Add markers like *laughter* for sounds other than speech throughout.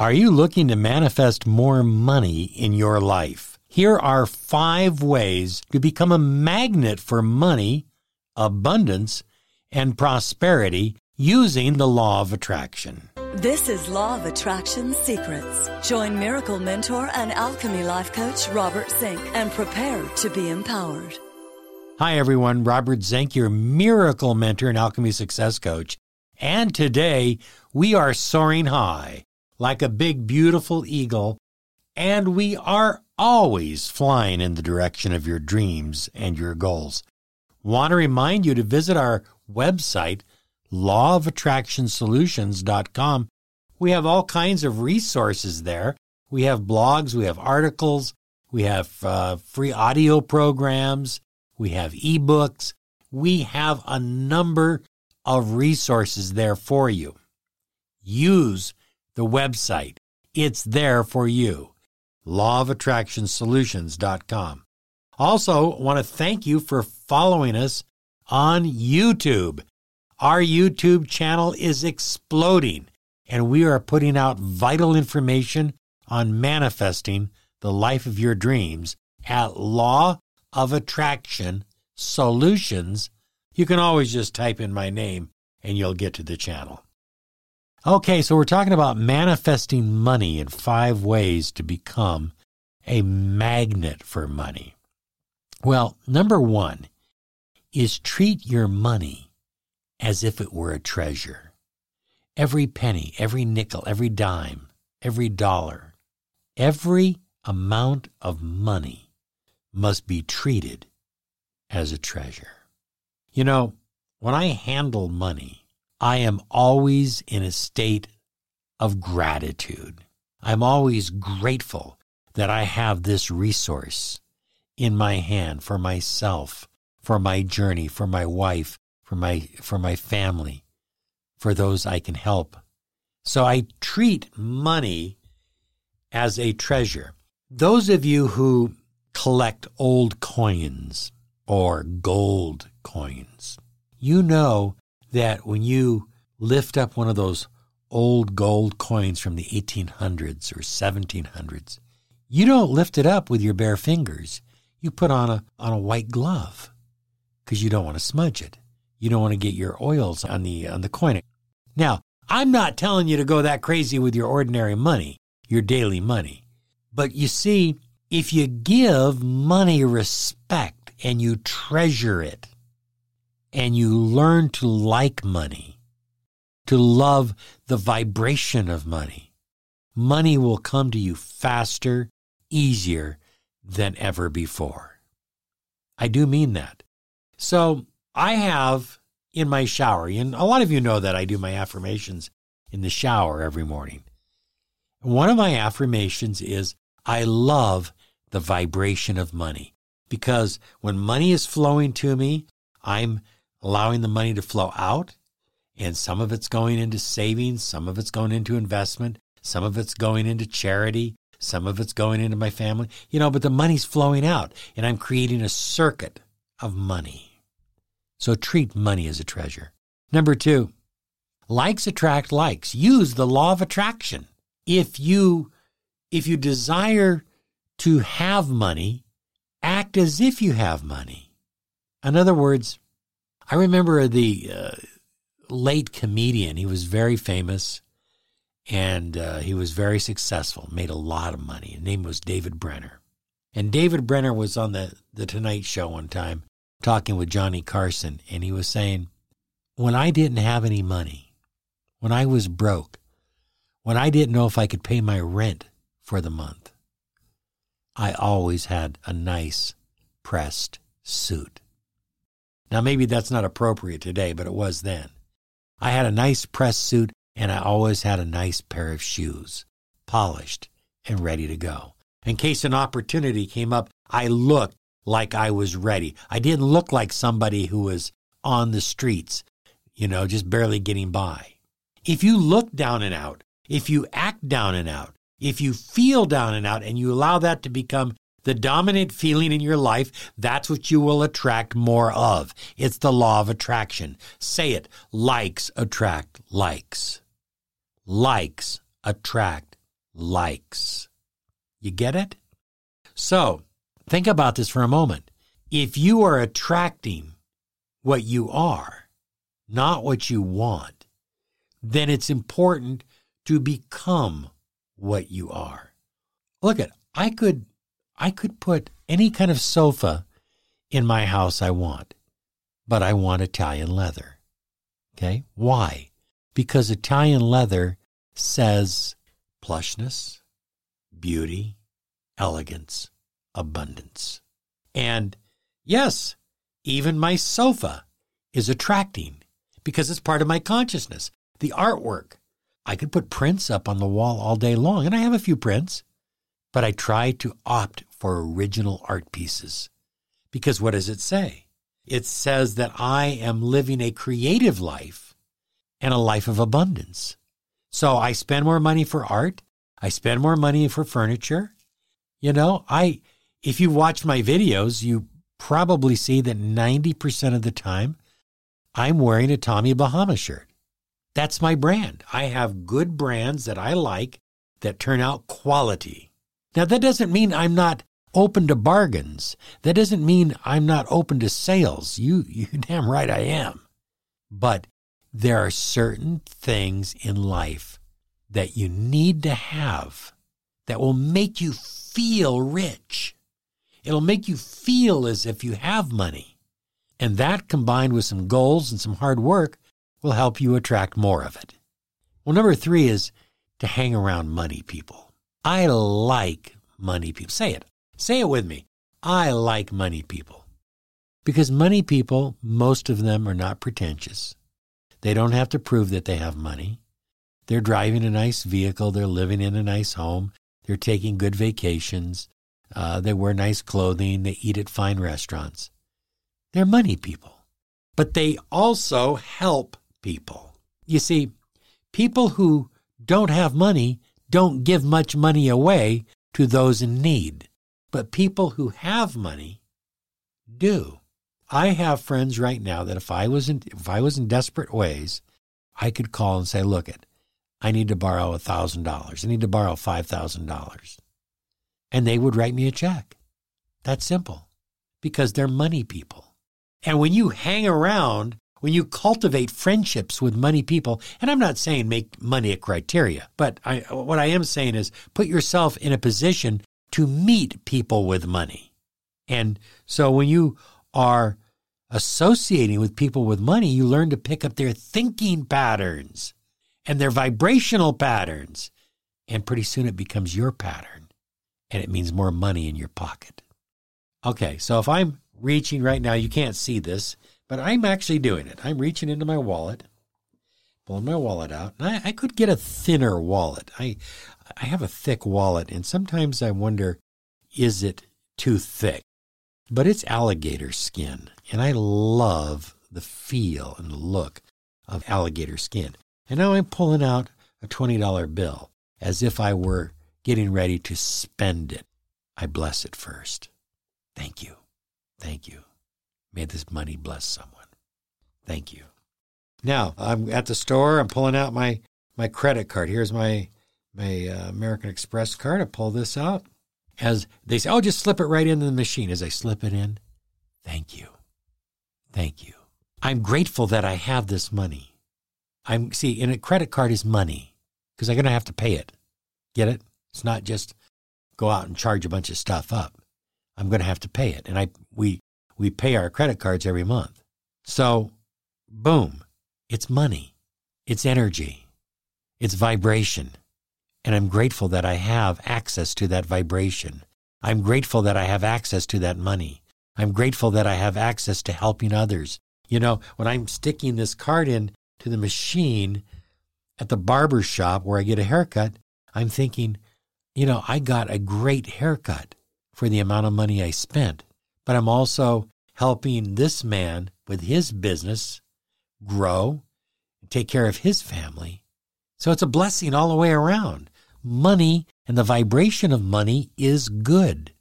Are you looking to manifest more money in your life? Here are five ways to become a magnet for money, abundance, and prosperity using the law of attraction. This is Law of Attraction Secrets. Join Miracle Mentor and Alchemy Life Coach Robert Zink and prepare to be empowered. Hi, everyone. Robert Zink, your miracle mentor and alchemy success coach. And today we are soaring high like a big, beautiful eagle, and we are always flying in the direction of your dreams and your goals. Want to remind you to visit our website, lawofattractionsolutions.com. We have all kinds of resources there. We have blogs, we have articles, we have uh, free audio programs, we have ebooks. We have a number of resources there for you. Use the website. It's there for you. lawofattractionsolutions.com. Also, want to thank you for following us on YouTube. Our YouTube channel is exploding, and we are putting out vital information on manifesting the life of your dreams at Law of Attraction Solutions. You can always just type in my name and you'll get to the channel. Okay, so we're talking about manifesting money in five ways to become a magnet for money. Well, number one is treat your money as if it were a treasure. Every penny, every nickel, every dime, every dollar, every amount of money must be treated as a treasure. You know, when I handle money, I am always in a state of gratitude. I'm always grateful that I have this resource in my hand for myself, for my journey, for my wife, for my for my family, for those I can help. So I treat money as a treasure. Those of you who collect old coins or gold coins, you know that when you lift up one of those old gold coins from the 1800s or 1700s, you don't lift it up with your bare fingers. You put on a on a white glove because you don't want to smudge it. You don't want to get your oils on the on the coin. Now, I'm not telling you to go that crazy with your ordinary money, your daily money. But you see, if you give money respect and you treasure it, and you learn to like money, to love the vibration of money, money will come to you faster, easier than ever before. I do mean that. So I have in my shower, and a lot of you know that I do my affirmations in the shower every morning. One of my affirmations is I love the vibration of money because when money is flowing to me, I'm allowing the money to flow out. And some of it's going into savings, some of it's going into investment, some of it's going into charity, some of it's going into my family, you know, but the money's flowing out and I'm creating a circuit of money. So treat money as a treasure. Number two, likes attract likes. Use the law of attraction. If you, if you desire to have money, act as if you have money. In other words, I remember the uh, late comedian. He was very famous and uh, he was very successful, made a lot of money. His name was David Brenner. And David Brenner was on the, the Tonight Show one time talking with Johnny Carson, and he was saying, When I didn't have any money, when I was broke, when I didn't know if I could pay my rent for the month, I always had a nice pressed suit. Now, maybe that's not appropriate today, but it was then. I had a nice press suit and I always had a nice pair of shoes, polished and ready to go. In case an opportunity came up, I looked like I was ready. I didn't look like somebody who was on the streets, you know, just barely getting by. If you look down and out, if you act down and out, if you feel down and out and you allow that to become the dominant feeling in your life, that's what you will attract more of. It's the law of attraction. Say it. Likes attract likes. Likes attract likes. You get it? So think about this for a moment. If you are attracting what you are, not what you want, then it's important to become what you are. Look at I could I could put any kind of sofa in my house I want, but I want Italian leather. Okay? Why? Because Italian leather says plushness, beauty, elegance, abundance. And yes, even my sofa is attracting because it's part of my consciousness. The artwork. I could put prints up on the wall all day long, and I have a few prints, but I try to opt for original art pieces. Because what does it say? It says that I am living a creative life and a life of abundance. So I spend more money for art. I spend more money for furniture. You know, I, if you watch my videos, you probably see that 90% of the time I'm wearing a Tommy Bahama shirt. That's my brand. I have good brands that I like that turn out quality. Now, that doesn't mean I'm not open to bargains. That doesn't mean I'm not open to sales. You, you *laughs* damn right I am. But there are certain things in life that you need to have that will make you feel rich. It'll make you feel as if you have money. And that combined with some goals and some hard work will help you attract more of it. Well, number three is to hang around money people. I like money people. Say it. Say it with me. I like money people. Because money people, most of them are not pretentious. They don't have to prove that they have money. They're driving a nice vehicle. They're living in a nice home. They're taking good vacations. Uh, they wear nice clothing. They eat at fine restaurants. They're money people. But they also help people. You see, people who don't have money don't give much money away to those in need. But people who have money do. I have friends right now that if I was in if I was in desperate ways, I could call and say, "Look it, I need to borrow thousand dollars. I need to borrow five thousand dollars," and they would write me a check. That's simple, because they're money people. And when you hang around, when you cultivate friendships with money people, and I'm not saying make money a criteria, but I, what I am saying is put yourself in a position to meet people with money. And so when you are associating with people with money, you learn to pick up their thinking patterns and their vibrational patterns. And pretty soon it becomes your pattern and it means more money in your pocket. Okay, so if I'm reaching right now, you can't see this, but I'm actually doing it. I'm reaching into my wallet, pulling my wallet out. And I, I could get a thinner wallet. I, I have a thick wallet, and sometimes I wonder is it too thick? but it's alligator skin. And I love the feel and look of alligator skin. And now I'm pulling out a $20 bill as if I were getting ready to spend it. I bless it first. Thank you. Thank you. May this money bless someone. Thank you. Now I'm at the store. I'm pulling out my, my credit card. Here's my my uh, American Express card. I pull this out as they say, oh, just slip it right into the machine. As I slip it in, thank you. Thank you. I'm grateful that I have this money. I'm, see, and a credit card is money because I'm going to have to pay it. Get it? It's not just go out and charge a bunch of stuff up. I'm going to have to pay it. And I, we, we pay our credit cards every month. So, boom, it's money. It's energy. It's vibration. And I'm grateful that I have access to that vibration. I'm grateful that I have access to that money. I'm grateful that I have access to helping others. You know, when I'm sticking this card in to the machine at the barber shop where I get a haircut, I'm thinking, you know, I got a great haircut for the amount of money I spent. But I'm also helping this man with his business grow, take care of his family. So it's a blessing all the way around. Money and the vibration of money is good.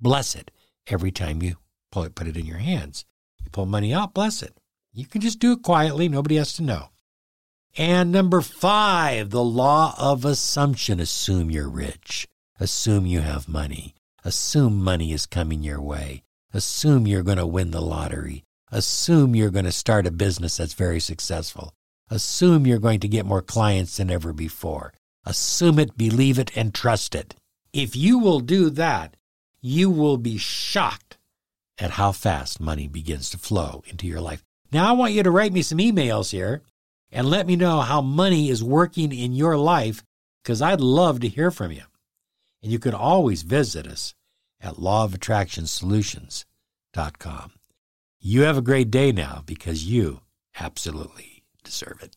Bless it every time you pull it, put it in your hands. You pull money out, bless it. You can just do it quietly, nobody has to know. And number five, the law of assumption. Assume you're rich. Assume you have money. Assume money is coming your way. Assume you're going to win the lottery. Assume you're going to start a business that's very successful. Assume you're going to get more clients than ever before. Assume it, believe it, and trust it. If you will do that, you will be shocked at how fast money begins to flow into your life. Now, I want you to write me some emails here and let me know how money is working in your life because I'd love to hear from you. And you can always visit us at lawofattractionsolutions.com. You have a great day now because you absolutely deserve it.